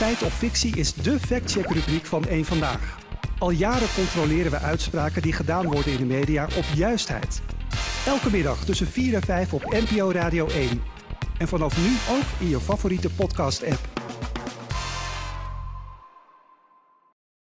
Feit of fictie is de factcheck-rubriek van Eén Vandaag. Al jaren controleren we uitspraken die gedaan worden in de media op juistheid. Elke middag tussen 4 en 5 op NPO Radio 1. En vanaf nu ook in je favoriete podcast-app.